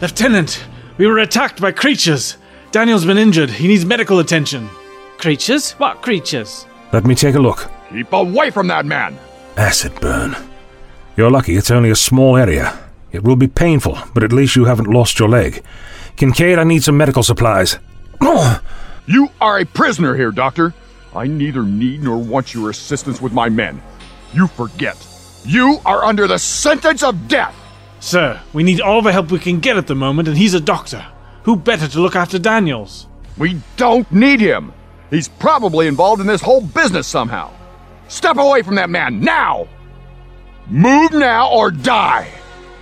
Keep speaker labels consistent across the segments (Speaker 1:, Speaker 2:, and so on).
Speaker 1: Lieutenant, we were attacked by creatures. Daniel's been injured. He needs medical attention.
Speaker 2: Creatures? What creatures?
Speaker 3: Let me take a look.
Speaker 4: Keep away from that man!
Speaker 3: Acid burn. You're lucky it's only a small area. It will be painful, but at least you haven't lost your leg. Kincaid, I need some medical supplies. Oh,
Speaker 4: You are a prisoner here, Doctor. I neither need nor want your assistance with my men. You forget. You are under the sentence of death!
Speaker 1: Sir, we need all the help we can get at the moment, and he's a doctor. Who better to look after Daniels?
Speaker 4: We don't need him! He's probably involved in this whole business somehow. Step away from that man now! Move now or die!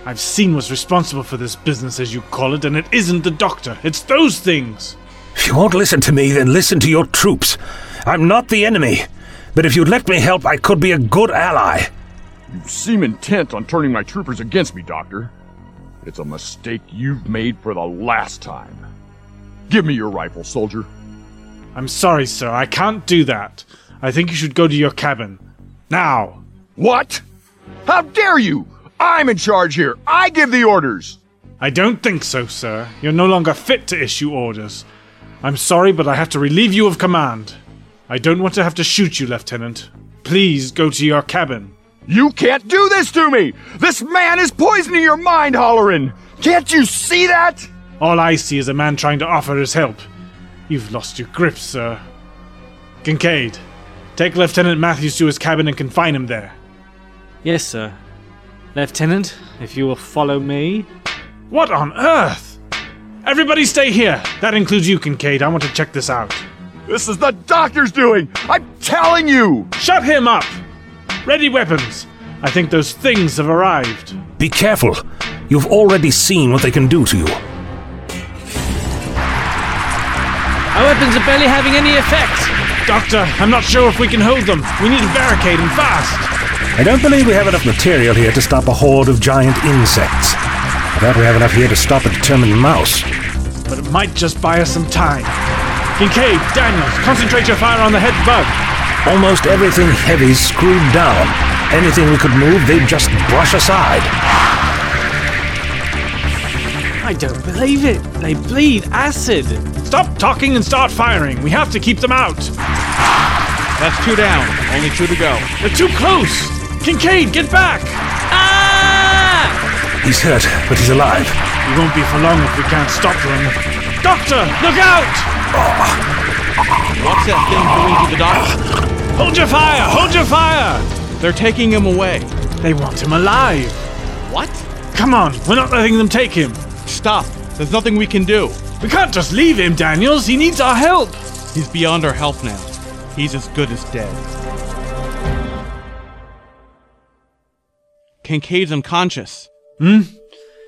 Speaker 1: I've seen what's responsible for this business, as you call it, and it isn't the doctor. It's those things.
Speaker 3: if you won't listen to me, then listen to your troops. I'm not the enemy, but if you'd let me help, I could be a good ally.
Speaker 4: You seem intent on turning my troopers against me, Doctor. It's a mistake you've made for the last time. Give me your rifle, soldier.
Speaker 1: I'm sorry, sir. I can't do that. I think you should go to your cabin. Now.
Speaker 4: What? How dare you! I'm in charge here. I give the orders.
Speaker 1: I don't think so, sir. You're no longer fit to issue orders. I'm sorry, but I have to relieve you of command. I don't want to have to shoot you, Lieutenant. Please go to your cabin.
Speaker 4: You can't do this to me! This man is poisoning your mind, Halloran! Can't you see that?
Speaker 1: All I see is a man trying to offer his help. You've lost your grip, sir. Kincaid, take Lieutenant Matthews to his cabin and confine him there.
Speaker 2: Yes, sir. Lieutenant, if you will follow me.
Speaker 1: What on earth? Everybody stay here. That includes you, Kincaid. I want to check this out.
Speaker 4: This is the doctor's doing! I'm telling you!
Speaker 1: Shut him up! Ready weapons. I think those things have arrived.
Speaker 3: Be careful. You've already seen what they can do to you.
Speaker 2: Our weapons are barely having any effect.
Speaker 1: Doctor, I'm not sure if we can hold them. We need a barricade and fast.
Speaker 3: I don't believe we have enough material here to stop a horde of giant insects. I doubt we have enough here to stop a determined mouse.
Speaker 1: But it might just buy us some time. Kincaid, Daniels, concentrate your fire on the head bug.
Speaker 3: Almost everything heavy screwed down. Anything we could move, they'd just brush aside.
Speaker 2: I don't believe it. They bleed acid.
Speaker 1: Stop talking and start firing. We have to keep them out.
Speaker 5: That's two down. Only two to go.
Speaker 1: They're too close. Kincaid, get back.
Speaker 2: Ah!
Speaker 3: He's hurt, but he's alive.
Speaker 1: He won't be for long if we can't stop them. Doctor, look out!
Speaker 5: What's that thing doing to the doctor?
Speaker 1: Hold your fire! Hold your fire!
Speaker 5: They're taking him away.
Speaker 1: They want him alive.
Speaker 5: What?
Speaker 1: Come on, we're not letting them take him.
Speaker 5: Stop. There's nothing we can do.
Speaker 1: We can't just leave him, Daniels. He needs our help.
Speaker 5: He's beyond our help now. He's as good as dead. Kincaid's unconscious. Hmm?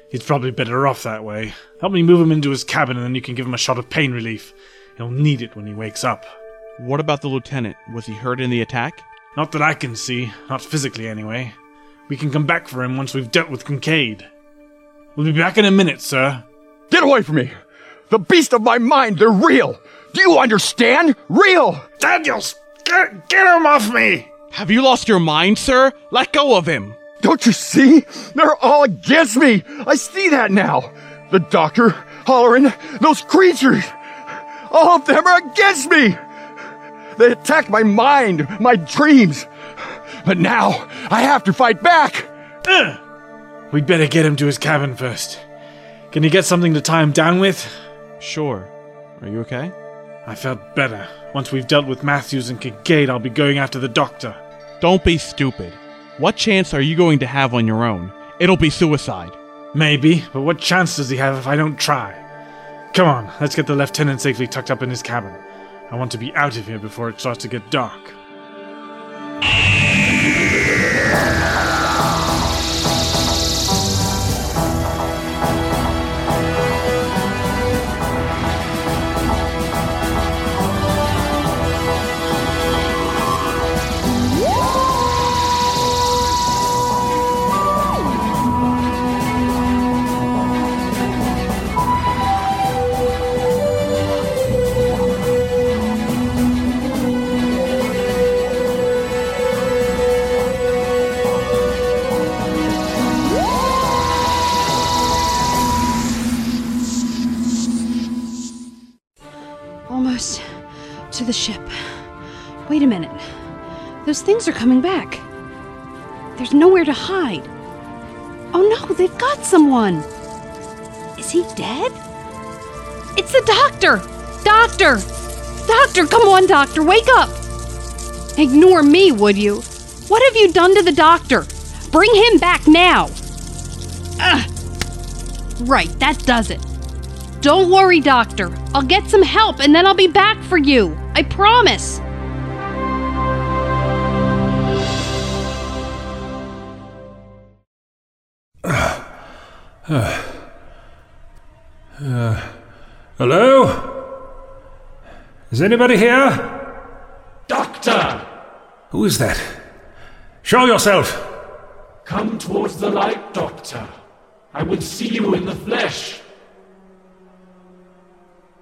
Speaker 1: He's probably better off that way. Help me move him into his cabin and then you can give him a shot of pain relief. He'll need it when he wakes up.
Speaker 5: What about the lieutenant? Was he hurt in the attack?
Speaker 1: Not that I can see, not physically anyway. We can come back for him once we've dealt with Kincaid. We'll be back in a minute, sir.
Speaker 4: Get away from me! The beast of my mind, they're real! Do you understand? Real!
Speaker 1: Daniels! Get, get him off me!
Speaker 5: Have you lost your mind, sir? Let go of him.
Speaker 4: Don't you see? They're all against me! I see that now! The doctor, Halloran, those creatures! All of them are against me! They attack my mind, my dreams! But now, I have to fight back!
Speaker 1: Ugh. We'd better get him to his cabin first. Can you get something to tie him down with?
Speaker 5: Sure. Are you okay?
Speaker 1: I felt better. Once we've dealt with Matthews and Kincaid, I'll be going after the doctor.
Speaker 5: Don't be stupid. What chance are you going to have on your own? It'll be suicide.
Speaker 1: Maybe, but what chance does he have if I don't try? Come on, let's get the lieutenant safely tucked up in his cabin. I want to be out of here before it starts to get dark.
Speaker 6: Us to the ship. Wait a minute. Those things are coming back. There's nowhere to hide. Oh no, they've got someone. Is he dead? It's the doctor! Doctor! Doctor, come on, doctor, wake up! Ignore me, would you? What have you done to the doctor? Bring him back now! Ugh. Right, that does it. Don't worry, doctor. I'll get some help and then I'll be back for you. I promise.
Speaker 3: Hello? Is anybody here?
Speaker 1: Doctor!
Speaker 3: Who is that? Show yourself!
Speaker 1: Come towards the light, Doctor. I would see you in the flesh.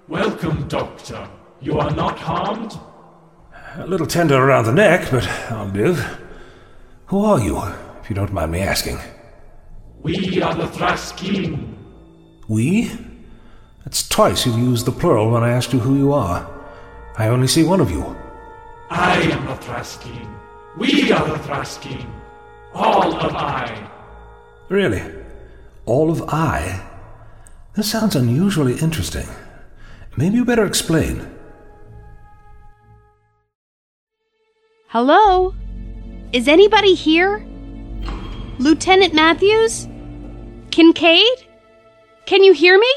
Speaker 1: Welcome, Doctor. You are not harmed?
Speaker 3: A little tender around the neck, but I'll live. Who are you, if you don't mind me asking?
Speaker 1: We are the Thraskin.
Speaker 3: We? That's twice you've used the plural when I asked you who you are. I only see one of you.
Speaker 1: I am the Thraskin. We are the Thraskin. All of I.
Speaker 3: Really? All of I? This sounds unusually interesting. Maybe you better explain.
Speaker 6: Hello? Is anybody here? Lieutenant Matthews? Kincaid? Can you hear me?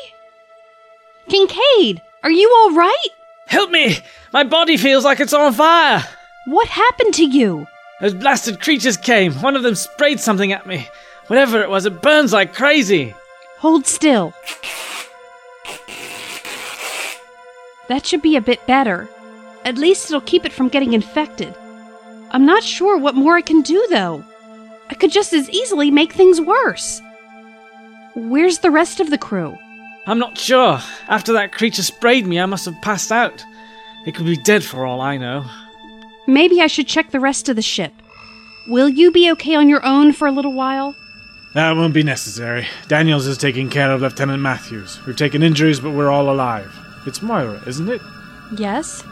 Speaker 6: Kincaid, are you all right?
Speaker 2: Help me! My body feels like it's on fire!
Speaker 6: What happened to you?
Speaker 2: Those blasted creatures came. One of them sprayed something at me. Whatever it was, it burns like crazy.
Speaker 6: Hold still. That should be a bit better. At least it'll keep it from getting infected. I'm not sure what more I can do, though. I could just as easily make things worse. Where's the rest of the crew?
Speaker 2: I'm not sure. After that creature sprayed me, I must have passed out. It could be dead for all I know.
Speaker 6: Maybe I should check the rest of the ship. Will you be okay on your own for a little while?
Speaker 1: That won't be necessary. Daniels is taking care of Lieutenant Matthews. We've taken injuries, but we're all alive. It's Moira, isn't it?
Speaker 6: Yes?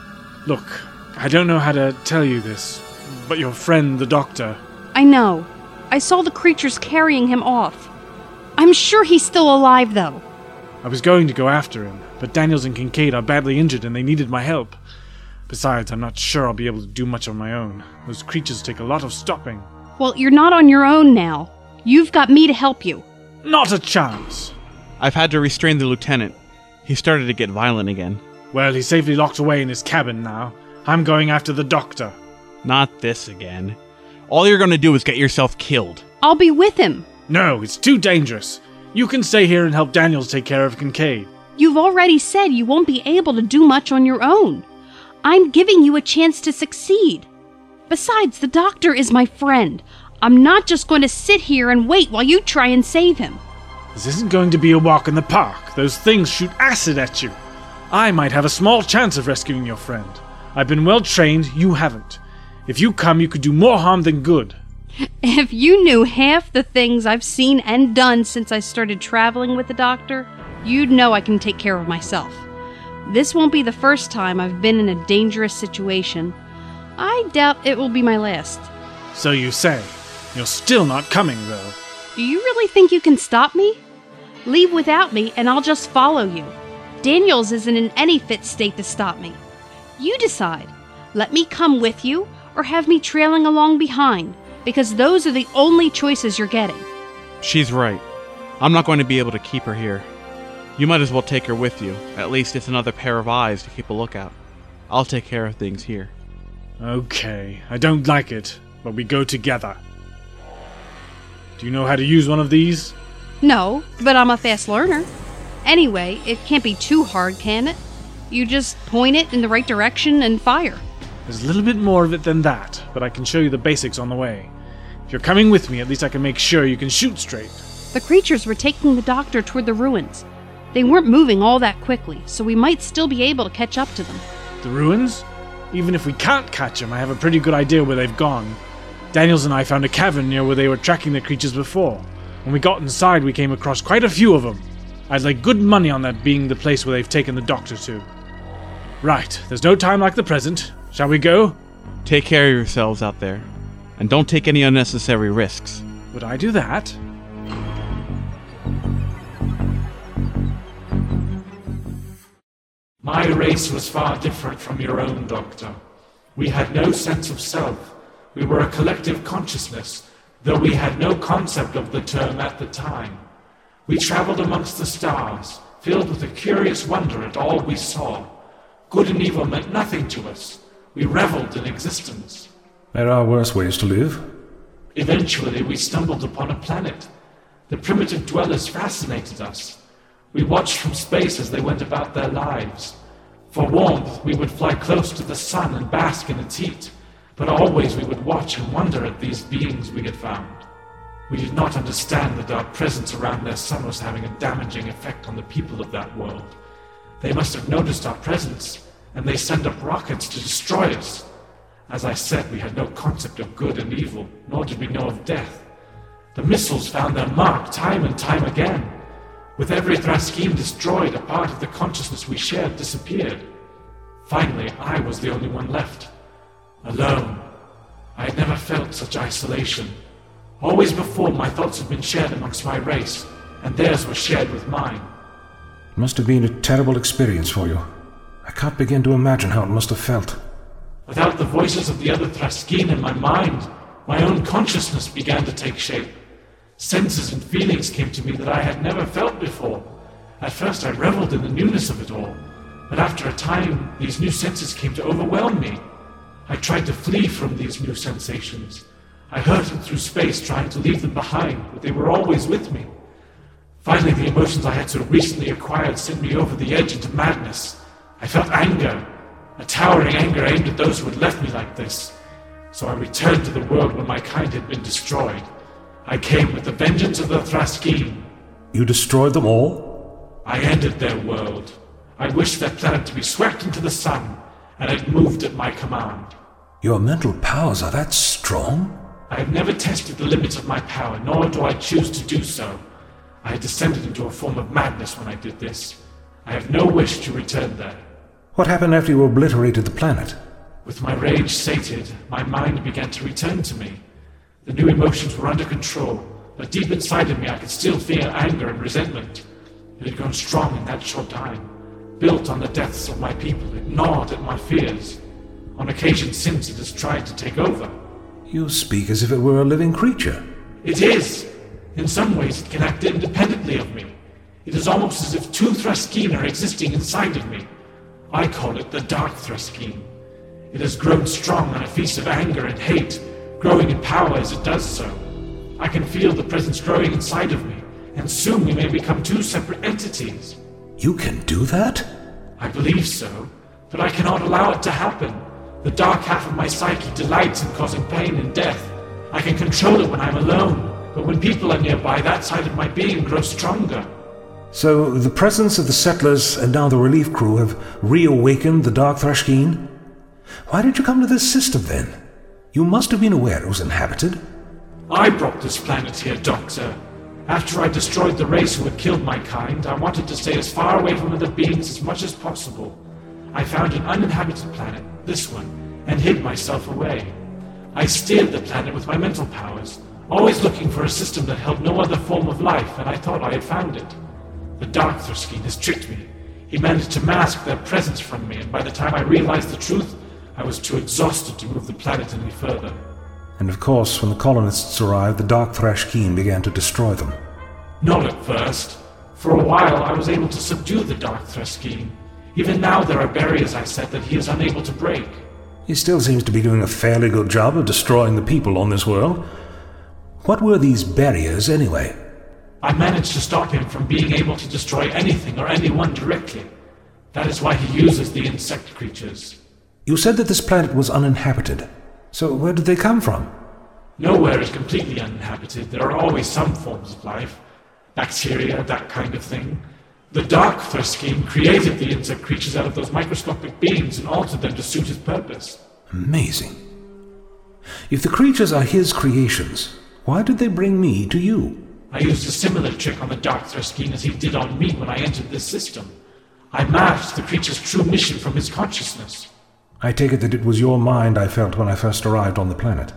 Speaker 1: Look, I don't know how to tell you this, but your friend, the doctor,
Speaker 6: I know. I saw the creatures carrying him off. I'm sure he's still alive, though.
Speaker 1: I was going to go after him, but Daniels and Kincaid are badly injured and they needed my help. Besides, I'm not sure I'll be able to do much on my own. Those creatures take a lot of stopping.
Speaker 6: Well, you're not on your own now. You've got me to help you.
Speaker 1: Not a chance!
Speaker 5: I've had to restrain the lieutenant. He started to get violent again.
Speaker 1: Well, he's safely locked away in his cabin now. I'm going after the doctor.
Speaker 5: Not this again. All you're gonna do is get yourself killed.
Speaker 6: I'll be with him.
Speaker 1: No, it's too dangerous. You can stay here and help Daniels take care of Kincaid.
Speaker 6: You've already said you won't be able to do much on your own. I'm giving you a chance to succeed. Besides, the doctor is my friend. I'm not just going to sit here and wait while you try and save him.
Speaker 1: This isn't going to be a walk in the park. Those things shoot acid at you. I might have a small chance of rescuing your friend. I've been well trained, you haven't. If you come, you could do more harm than good.
Speaker 6: If you knew half the things I've seen and done since I started traveling with the doctor, you'd know I can take care of myself. This won't be the first time I've been in a dangerous situation. I doubt it will be my last.
Speaker 1: So you say. You're still not coming, though.
Speaker 6: Do you really think you can stop me? Leave without me and I'll just follow you. Daniels isn't in any fit state to stop me. You decide. Let me come with you or have me trailing along behind, because those are the only choices you're getting.
Speaker 5: She's right. I'm not going to be able to keep her here. You might as well take her with you. At least it's another pair of eyes to keep a lookout. I'll take care of things here.
Speaker 1: Okay, I don't like it, but we go together. Do you know how to use one of these?
Speaker 6: No, but I'm a fast learner. Anyway, it can't be too hard, can it? You just point it in the right direction and fire.
Speaker 1: There's a little bit more of it than that, but I can show you the basics on the way. If you're coming with me, at least I can make sure you can shoot straight.
Speaker 6: The creatures were taking the doctor toward the ruins. They weren't moving all that quickly, so we might still be able to catch up to them.
Speaker 1: The ruins? Even if we can't catch them, I have a pretty good idea where they've gone. Daniels and I found a cavern near where they were tracking the creatures before. When we got inside, we came across quite a few of them. I'd like good money on that being the place where they've taken the doctor to. Right, there's no time like the present. Shall we go?
Speaker 5: Take care of yourselves out there, and don't take any unnecessary risks.
Speaker 1: Would I do that?
Speaker 7: My race was far different from your own, Doctor. We had no sense of self. We were a collective consciousness, though we had no concept of the term at the time. We traveled amongst the stars, filled with a curious wonder at all we saw. Good and evil meant nothing to us. We reveled in existence.
Speaker 3: There are worse ways to live.
Speaker 7: Eventually, we stumbled upon a planet. The primitive dwellers fascinated us. We watched from space as they went about their lives. For warmth, we would fly close to the sun and bask in its heat, but always we would watch and wonder at these beings we had found. We did not understand that our presence around their sun was having a damaging effect on the people of that world. They must have noticed our presence, and they send up rockets to destroy us. As I said, we had no concept of good and evil, nor did we know of death. The missiles found their mark time and time again. With every Thraskin destroyed, a part of the consciousness we shared disappeared. Finally, I was the only one left. Alone. I had never felt such isolation. Always before, my thoughts had been shared amongst my race, and theirs were shared with mine.
Speaker 3: It must have been a terrible experience for you. I can't begin to imagine how it must have felt.
Speaker 7: Without the voices of the other Thraskin in my mind, my own consciousness began to take shape. Senses and feelings came to me that I had never felt before. At first I reveled in the newness of it all, but after a time these new senses came to overwhelm me. I tried to flee from these new sensations. I hurtled through space trying to leave them behind, but they were always with me. Finally, the emotions I had so recently acquired sent me over the edge into madness. I felt anger, a towering anger aimed at those who had left me like this. So I returned to the world where my kind had been destroyed. I came with the vengeance of the Thraskin.
Speaker 3: You destroyed them all?
Speaker 7: I ended their world. I wished their planet to be swept into the sun, and it moved at my command.
Speaker 3: Your mental powers are that strong?
Speaker 7: I have never tested the limits of my power, nor do I choose to do so. I had descended into a form of madness when I did this. I have no wish to return there.
Speaker 3: What happened after you obliterated the planet?
Speaker 7: With my rage sated, my mind began to return to me. The new emotions were under control, but deep inside of me I could still feel anger and resentment. It had grown strong in that short time. Built on the deaths of my people, it gnawed at my fears. On occasion since it has tried to take over.
Speaker 3: You speak as if it were a living creature.
Speaker 7: It is! In some ways it can act independently of me. It is almost as if two Thraskin are existing inside of me. I call it the Dark Thraskin. It has grown strong on a feast of anger and hate, growing in power as it does so. I can feel the presence growing inside of me, and soon we may become two separate entities.
Speaker 3: You can do that?
Speaker 7: I believe so, but I cannot allow it to happen. The dark half of my psyche delights in causing pain and death. I can control it when I'm alone, but when people are nearby, that side of my being grows stronger.
Speaker 3: So the presence of the settlers and now the relief crew have reawakened the Dark Thrashkeen? Why did you come to this system then? You must have been aware it was inhabited.
Speaker 7: I brought this planet here, Doctor. After I destroyed the race who had killed my kind, I wanted to stay as far away from other beings as much as possible. I found an uninhabited planet, this one, and hid myself away. I steered the planet with my mental powers, always looking for a system that held no other form of life, and I thought I had found it. The Dark Thraskin has tricked me. He managed to mask their presence from me, and by the time I realized the truth, I was too exhausted to move the planet any further.
Speaker 3: And of course, when the colonists arrived, the Dark Thrashkeen began to destroy them.
Speaker 7: Not at first. For a while, I was able to subdue the Dark Thraskin. Even now, there are barriers I set that he is unable to break.
Speaker 3: He still seems to be doing a fairly good job of destroying the people on this world. What were these barriers, anyway?
Speaker 7: I managed to stop him from being able to destroy anything or anyone directly. That is why he uses the insect creatures.
Speaker 3: You said that this planet was uninhabited. So where did they come from?
Speaker 7: Nowhere is completely uninhabited. There are always some forms of life. Bacteria, that kind of thing. The Dark Thraskin created the insect creatures out of those microscopic beings and altered them to suit his purpose.
Speaker 3: Amazing. If the creatures are his creations, why did they bring me to you?
Speaker 7: I used a similar trick on the Dark Thraskin as he did on me when I entered this system. I masked the creature's true mission from his consciousness.
Speaker 3: I take it that it was your mind I felt when I first arrived on the planet.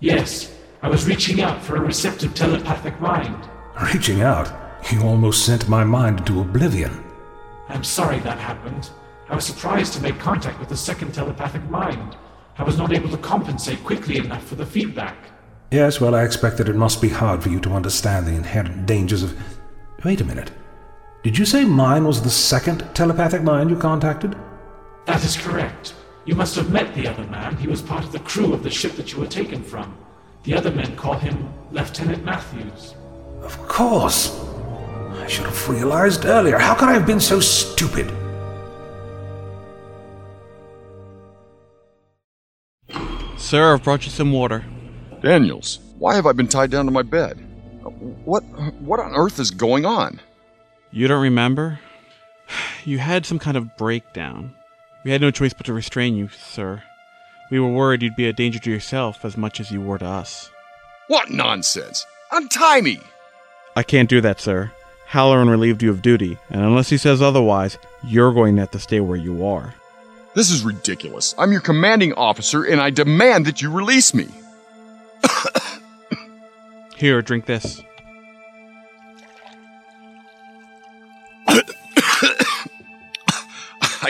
Speaker 7: Yes, I was reaching out for a receptive telepathic mind.
Speaker 3: Reaching out, you almost sent my mind into oblivion.
Speaker 7: I'm sorry that happened. I was surprised to make contact with the second telepathic mind. I was not able to compensate quickly enough for the feedback.
Speaker 3: Yes, well, I expect that it must be hard for you to understand the inherent dangers of. Wait a minute. Did you say mine was the second telepathic mind you contacted?
Speaker 7: That is correct. You must have met the other man. He was part of the crew of the ship that you were taken from. The other men call him Lieutenant Matthews.
Speaker 3: Of course. I should have realized earlier. How could I have been so stupid?
Speaker 5: Sir, I've brought you some water.
Speaker 4: Daniels, why have I been tied down to my bed? What what on earth is going on?
Speaker 5: You don't remember? You had some kind of breakdown. We had no choice but to restrain you, sir. We were worried you'd be a danger to yourself as much as you were to us.
Speaker 4: What nonsense! Untie me!
Speaker 5: I can't do that, sir. Halloran relieved you of duty, and unless he says otherwise, you're going to have to stay where you are.
Speaker 4: This is ridiculous. I'm your commanding officer, and I demand that you release me.
Speaker 5: Here, drink this.
Speaker 4: I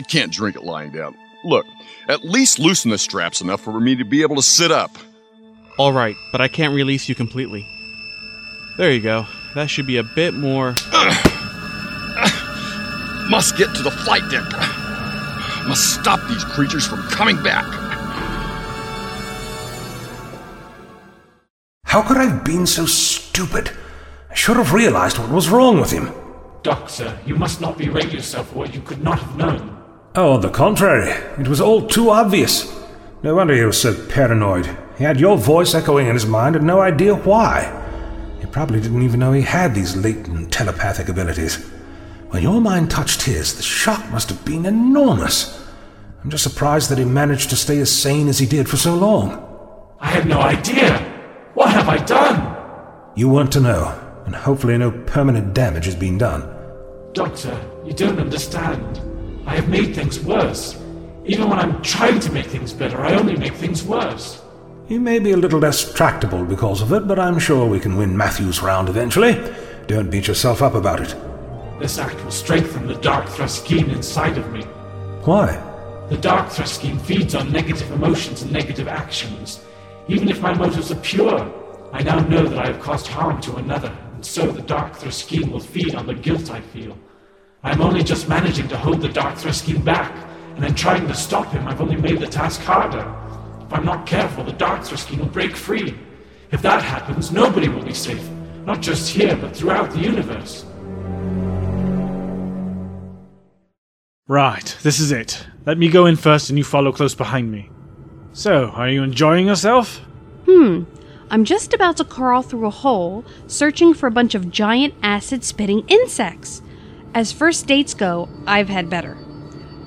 Speaker 4: can't drink it lying down. Look, at least loosen the straps enough for me to be able to sit up.
Speaker 5: All right, but I can't release you completely. There you go. That should be a bit more.
Speaker 4: Must get to the flight deck. Must stop these creatures from coming back.
Speaker 3: How could I have been so stupid? I should have realized what was wrong with him.
Speaker 7: Doctor, you must not berate yourself for what you could not have known.
Speaker 3: Oh, on the contrary, it was all too obvious. No wonder he was so paranoid. He had your voice echoing in his mind and no idea why. He probably didn't even know he had these latent telepathic abilities. When your mind touched his, the shock must have been enormous. I'm just surprised that he managed to stay as sane as he did for so long.
Speaker 7: I had no idea. What have I done?
Speaker 3: You weren't to know, and hopefully no permanent damage has been done.
Speaker 7: Doctor, you don't understand. I have made things worse. Even when I'm trying to make things better, I only make things worse.
Speaker 3: You may be a little less tractable because of it, but I'm sure we can win Matthews round eventually. Don't beat yourself up about it.
Speaker 7: This act will strengthen the Dark Thruskin inside of me.
Speaker 3: Why?
Speaker 7: The Dark Thruskin feeds on negative emotions and negative actions. Even if my motives are pure, I now know that I have caused harm to another, and so the Dark Thruskin will feed on the guilt I feel. I'm only just managing to hold the Dark Thruskin back, and in trying to stop him, I've only made the task harder. If I'm not careful, the Dark Thruskin will break free. If that happens, nobody will be safe, not just here, but throughout the universe.
Speaker 1: Right, this is it. Let me go in first and you follow close behind me. So, are you enjoying yourself?
Speaker 6: Hmm. I'm just about to crawl through a hole, searching for a bunch of giant acid spitting insects. As first dates go, I've had better.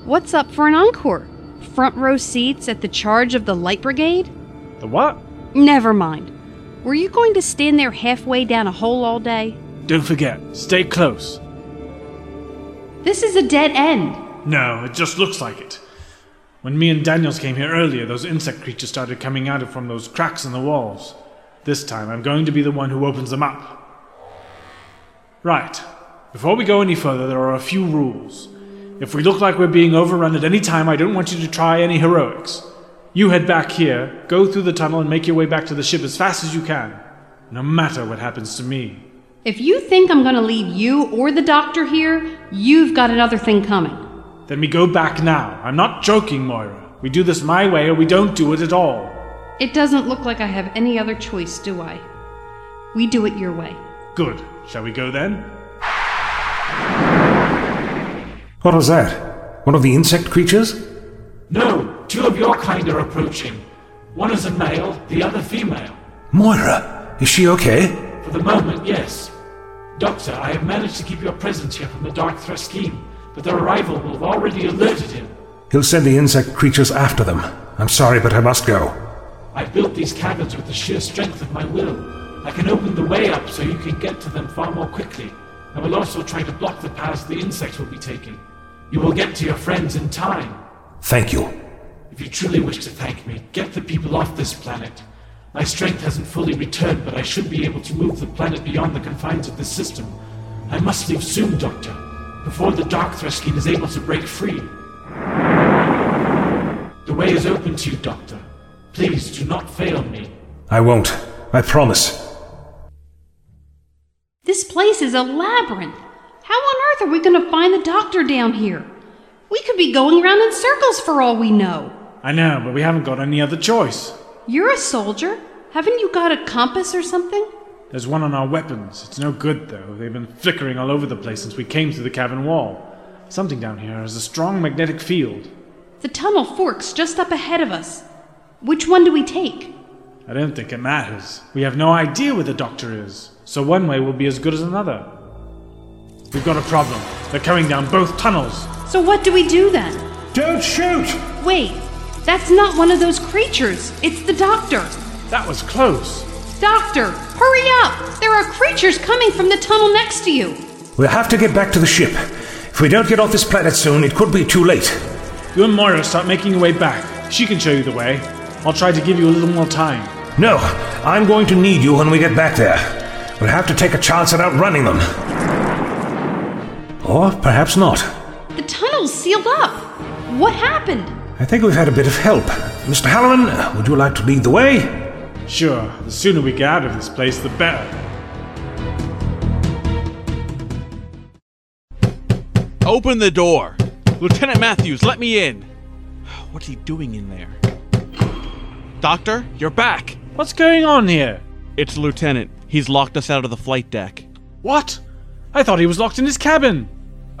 Speaker 6: What's up for an encore? Front row seats at the charge of the Light Brigade?
Speaker 1: The what?
Speaker 6: Never mind. Were you going to stand there halfway down a hole all day?
Speaker 1: Don't forget, stay close.
Speaker 6: This is a dead end.
Speaker 1: No, it just looks like it. When me and Daniels came here earlier, those insect creatures started coming out of from those cracks in the walls. This time, I'm going to be the one who opens them up. Right. Before we go any further, there are a few rules. If we look like we're being overrun at any time, I don't want you to try any heroics. You head back here, go through the tunnel, and make your way back to the ship as fast as you can. No matter what happens to me.
Speaker 6: If you think I'm going to leave you or the doctor here, you've got another thing coming.
Speaker 1: Then we go back now. I'm not joking, Moira. We do this my way or we don't do it at all.
Speaker 6: It doesn't look like I have any other choice, do I? We do it your way.
Speaker 1: Good. Shall we go then?
Speaker 3: What was that? One of the insect creatures?
Speaker 7: No, two of your kind are approaching. One is a male, the other female.
Speaker 3: Moira, is she okay?
Speaker 7: For the moment, yes. Doctor, I have managed to keep your presence here from the Dark Thruskin, but their arrival will have already alerted him.
Speaker 3: He'll send the insect creatures after them. I'm sorry, but I must go.
Speaker 7: I've built these caverns with the sheer strength of my will. I can open the way up so you can get to them far more quickly. I will also try to block the paths the insects will be taking. You will get to your friends in time.
Speaker 3: Thank you.
Speaker 7: If you truly wish to thank me, get the people off this planet. My strength hasn't fully returned, but I should be able to move the planet beyond the confines of this system. I must leave soon, Doctor, before the Dark Threskin is able to break free. The way is open to you, Doctor. Please do not fail me.
Speaker 3: I won't. I promise.
Speaker 6: This place is a labyrinth. How on earth are we going to find the doctor down here? We could be going around in circles for all we know.
Speaker 1: I know, but we haven't got any other choice.
Speaker 6: You're a soldier. Haven't you got a compass or something?
Speaker 1: There's one on our weapons. It's no good, though. They've been flickering all over the place since we came through the cavern wall. Something down here has a strong magnetic field.
Speaker 6: The tunnel forks just up ahead of us. Which one do we take?
Speaker 1: I don't think it matters. We have no idea where the doctor is, so one way will be as good as another. We've got a problem. They're coming down both tunnels.
Speaker 6: So what do we do then?
Speaker 3: Don't shoot!
Speaker 6: Wait, that's not one of those creatures. It's the doctor.
Speaker 1: That was close.
Speaker 6: Doctor, hurry up! There are creatures coming from the tunnel next to you.
Speaker 3: We'll have to get back to the ship. If we don't get off this planet soon, it could be too late.
Speaker 1: You and Moira start making your way back. She can show you the way. I'll try to give you a little more time.
Speaker 3: No, I'm going to need you when we get back there. We'll have to take a chance at outrunning them. Or perhaps not.
Speaker 6: The tunnel's sealed up. What happened?
Speaker 3: I think we've had a bit of help. Mr. Halloran, would you like to lead the way?
Speaker 1: Sure, the sooner we get out of this place, the better.
Speaker 5: Open the door! Lieutenant Matthews, let me in! What's he doing in there? Doctor, you're back!
Speaker 1: What's going on here?
Speaker 5: It's Lieutenant. He's locked us out of the flight deck.
Speaker 1: What? I thought he was locked in his cabin.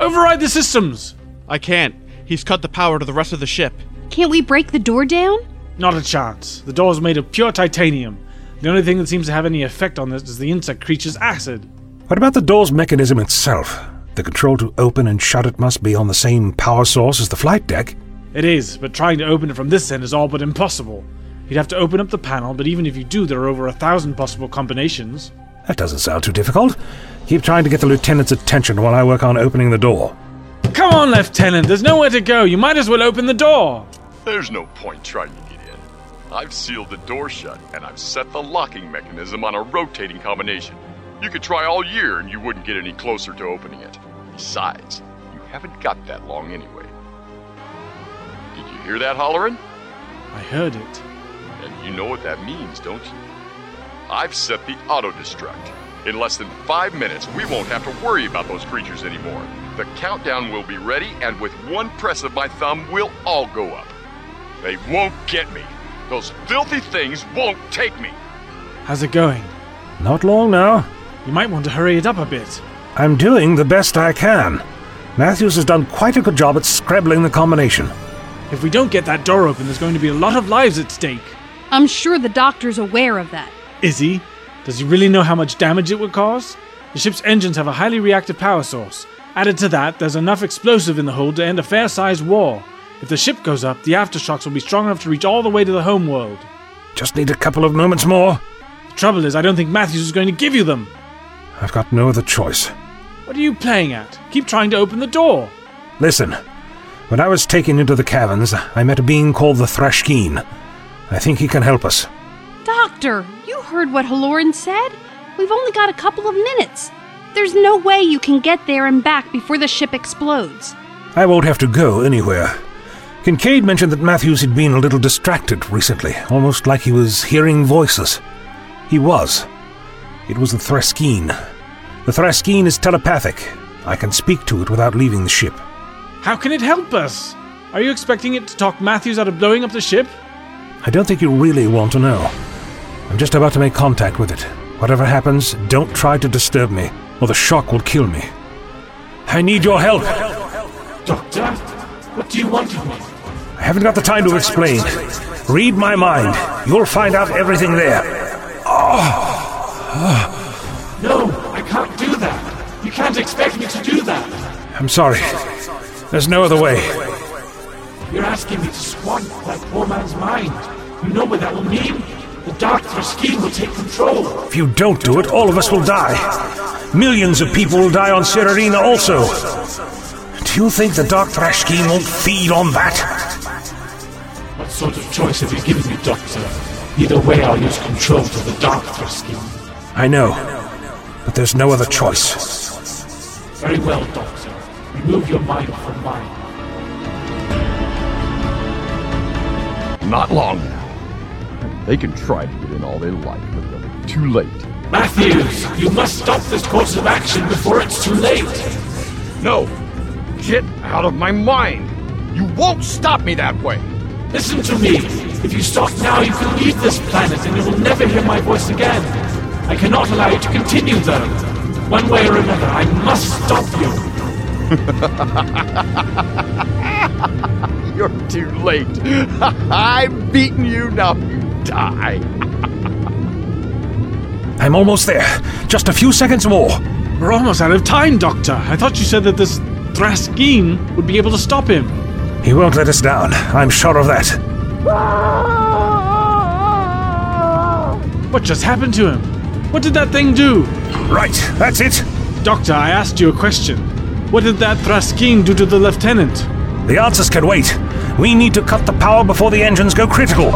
Speaker 1: Override the systems.
Speaker 5: I can't. He's cut the power to the rest of the ship.
Speaker 6: Can't we break the door down?
Speaker 1: Not a chance. The door's made of pure titanium. The only thing that seems to have any effect on this is the insect creature's acid.
Speaker 3: What about the door's mechanism itself? The control to open and shut it must be on the same power source as the flight deck.
Speaker 1: It is, but trying to open it from this end is all but impossible. You'd have to open up the panel, but even if you do, there are over a thousand possible combinations.
Speaker 3: That doesn't sound too difficult. Keep trying to get the lieutenant's attention while I work on opening the door.
Speaker 1: Come on, Lieutenant, there's nowhere to go. You might as well open the door.
Speaker 4: There's no point trying to get in. I've sealed the door shut, and I've set the locking mechanism on a rotating combination. You could try all year and you wouldn't get any closer to opening it. Besides, you haven't got that long anyway. Did you hear that Halloran?
Speaker 1: I heard it.
Speaker 4: And you know what that means, don't you? I've set the auto destruct. In less than five minutes, we won't have to worry about those creatures anymore. The countdown will be ready, and with one press of my thumb, we'll all go up. They won't get me. Those filthy things won't take me.
Speaker 1: How's it going?
Speaker 3: Not long now.
Speaker 1: You might want to hurry it up a bit.
Speaker 3: I'm doing the best I can. Matthews has done quite a good job at scrabbling the combination.
Speaker 1: If we don't get that door open, there's going to be a lot of lives at stake.
Speaker 6: I'm sure the doctor's aware of that.
Speaker 1: Is he? Does he really know how much damage it would cause? The ship's engines have a highly reactive power source. Added to that, there's enough explosive in the hold to end a fair sized war. If the ship goes up, the aftershocks will be strong enough to reach all the way to the home world.
Speaker 3: Just need a couple of moments more.
Speaker 1: The trouble is, I don't think Matthews is going to give you them.
Speaker 3: I've got no other choice.
Speaker 1: What are you playing at? Keep trying to open the door.
Speaker 3: Listen, when I was taken into the caverns, I met a being called the Thrashkeen. I think he can help us.
Speaker 6: Doctor, you heard what Halloran said? We've only got a couple of minutes. There's no way you can get there and back before the ship explodes.
Speaker 3: I won't have to go anywhere. Kincaid mentioned that Matthews had been a little distracted recently, almost like he was hearing voices. He was. It was the Thraskeen. The Thraskeen is telepathic. I can speak to it without leaving the ship.
Speaker 1: How can it help us? Are you expecting it to talk Matthews out of blowing up the ship?
Speaker 3: I don't think you really want to know. I'm just about to make contact with it. Whatever happens, don't try to disturb me, or the shock will kill me. I need your help.
Speaker 7: Doctor, what do you want of me?
Speaker 3: I haven't got the time to explain. Read my mind. You'll find out everything there.
Speaker 7: No, I can't do that. You can't expect me to do that.
Speaker 3: I'm sorry. There's no other way.
Speaker 7: You're asking me to squat that poor man's mind. You know what that will mean? The Dark Thraskeen will take control.
Speaker 3: If you don't do it, all of us will die. Millions of people will die on Serarina also. Do you think the Dark Thrashkeen won't feed on that?
Speaker 7: What sort of choice have you given me, Doctor? Either way, I'll use control to the Dark Thrashkeen.
Speaker 3: I know, but there's no other choice.
Speaker 7: Very well, Doctor. Remove your mind from mine.
Speaker 4: Not long now. They can try to get in all they like, but they'll be too late.
Speaker 7: Matthews, you must stop this course of action before it's too late.
Speaker 4: No! Get out of my mind! You won't stop me that way!
Speaker 7: Listen to me. If you stop now, you can leave this planet and you will never hear my voice again. I cannot allow you to continue, though. One way or another, I must stop you.
Speaker 4: You're too late. I've beaten you, now you die.
Speaker 3: I'm almost there. Just a few seconds more.
Speaker 1: We're almost out of time, Doctor. I thought you said that this Thraskeen would be able to stop him.
Speaker 3: He won't let us down. I'm sure of that.
Speaker 1: What just happened to him? What did that thing do?
Speaker 3: Right, that's it.
Speaker 1: Doctor, I asked you a question. What did that Thraskeen do to the lieutenant?
Speaker 3: The answers can wait. We need to cut the power before the engines go critical.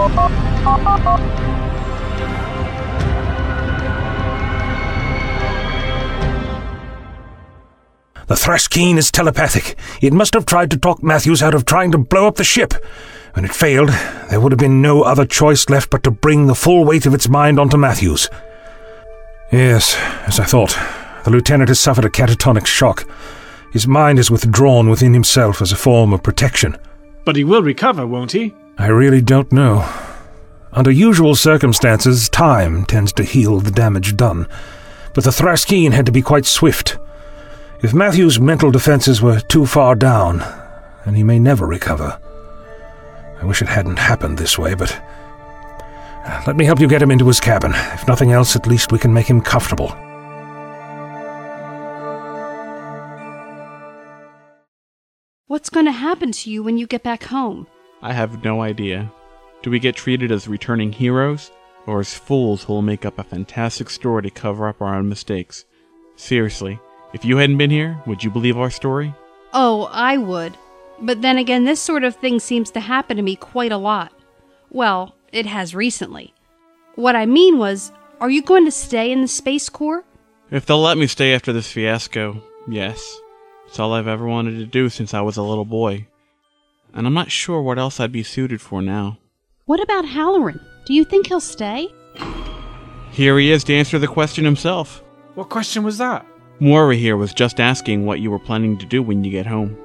Speaker 3: The Thrashkeen is telepathic. It must have tried to talk Matthews out of trying to blow up the ship. When it failed, there would have been no other choice left but to bring the full weight of its mind onto Matthews. Yes, as I thought, the lieutenant has suffered a catatonic shock. His mind is withdrawn within himself as a form of protection.
Speaker 1: But he will recover, won't he?
Speaker 3: I really don't know. Under usual circumstances, time tends to heal the damage done, but the Thraskeen had to be quite swift. If Matthew's mental defenses were too far down, then he may never recover. I wish it hadn't happened this way, but. Uh, let me help you get him into his cabin. If nothing else, at least we can make him comfortable.
Speaker 6: What's going to happen to you when you get back home?
Speaker 5: I have no idea. Do we get treated as returning heroes, or as fools who will make up a fantastic story to cover up our own mistakes? Seriously, if you hadn't been here, would you believe our story?
Speaker 6: Oh, I would. But then again, this sort of thing seems to happen to me quite a lot. Well, it has recently. What I mean was, are you going to stay in the Space Corps?
Speaker 5: If they'll let me stay after this fiasco, yes. It's all I've ever wanted to do since I was a little boy. And I'm not sure what else I'd be suited for now.
Speaker 6: What about Halloran? Do you think he'll stay?
Speaker 5: Here he is to answer the question himself.
Speaker 1: What question was that?
Speaker 5: Moira here was just asking what you were planning to do when you get home.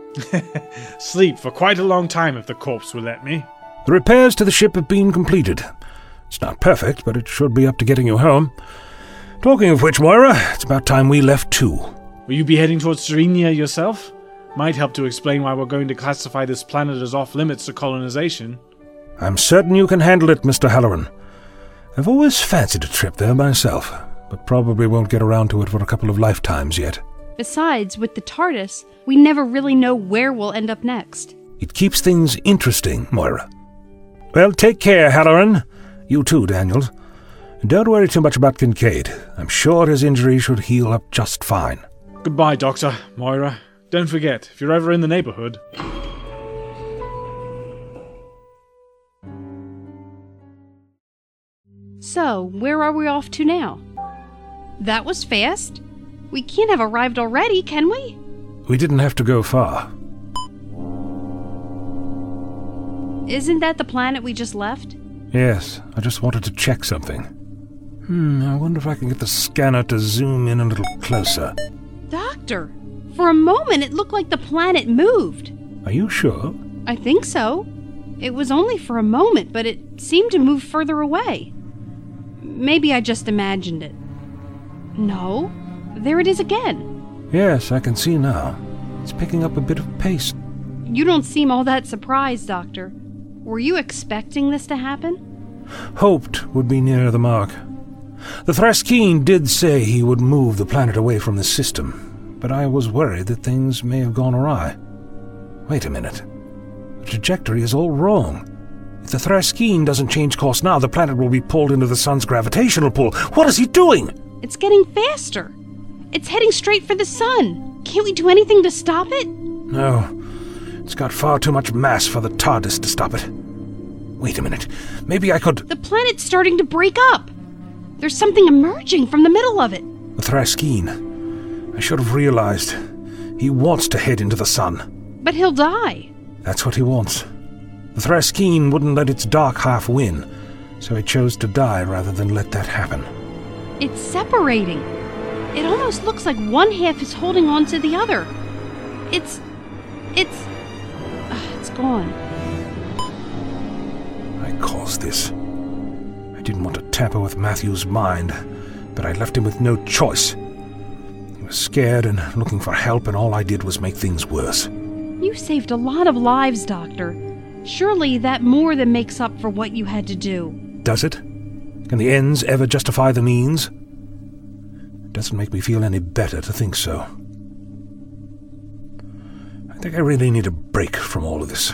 Speaker 1: Sleep for quite a long time if the corpse will let me.
Speaker 3: The repairs to the ship have been completed. It's not perfect, but it should be up to getting you home. Talking of which, Moira, it's about time we left too.
Speaker 1: Will you be heading towards Serenia yourself? Might help to explain why we're going to classify this planet as off limits to colonization.
Speaker 3: I'm certain you can handle it, Mr. Halloran. I've always fancied a trip there myself, but probably won't get around to it for a couple of lifetimes yet.
Speaker 6: Besides, with the TARDIS, we never really know where we'll end up next.
Speaker 3: It keeps things interesting, Moira. Well, take care, Halloran. You too, Daniels. Don't worry too much about Kincaid. I'm sure his injury should heal up just fine.
Speaker 1: Goodbye, Doctor, Moira. Don't forget, if you're ever in the neighborhood.
Speaker 6: So, where are we off to now? That was fast. We can't have arrived already, can we?
Speaker 3: We didn't have to go far.
Speaker 6: Isn't that the planet we just left?
Speaker 3: Yes, I just wanted to check something. Hmm, I wonder if I can get the scanner to zoom in a little closer.
Speaker 6: Doctor, for a moment it looked like the planet moved.
Speaker 3: Are you sure?
Speaker 6: I think so. It was only for a moment, but it seemed to move further away. Maybe I just imagined it. No, there it is again.
Speaker 3: Yes, I can see now. It's picking up a bit of pace.
Speaker 6: You don't seem all that surprised, Doctor. Were you expecting this to happen?
Speaker 3: Hoped would be near the mark. The Thraskeen did say he would move the planet away from the system, but I was worried that things may have gone awry. Wait a minute. The trajectory is all wrong. If the Thraskeen doesn't change course now, the planet will be pulled into the sun's gravitational pull. What is he doing?
Speaker 6: It's getting faster. It's heading straight for the sun. Can't we do anything to stop it?
Speaker 3: No, it's got far too much mass for the TARDIS to stop it. Wait a minute. Maybe I could.
Speaker 6: The planet's starting to break up. There's something emerging from the middle of it.
Speaker 3: The Thraskeen. I should have realized. He wants to head into the sun.
Speaker 6: But he'll die.
Speaker 3: That's what he wants. The Thraskeen wouldn't let its dark half win, so it chose to die rather than let that happen.
Speaker 6: It's separating. It almost looks like one half is holding on to the other. It's. It's. Uh, it's gone.
Speaker 3: I caused this. Didn't want to tamper with Matthew's mind, but I left him with no choice. He was scared and looking for help, and all I did was make things worse.
Speaker 6: You saved a lot of lives, Doctor. Surely that more than makes up for what you had to do.
Speaker 3: Does it? Can the ends ever justify the means? It doesn't make me feel any better to think so. I think I really need a break from all of this.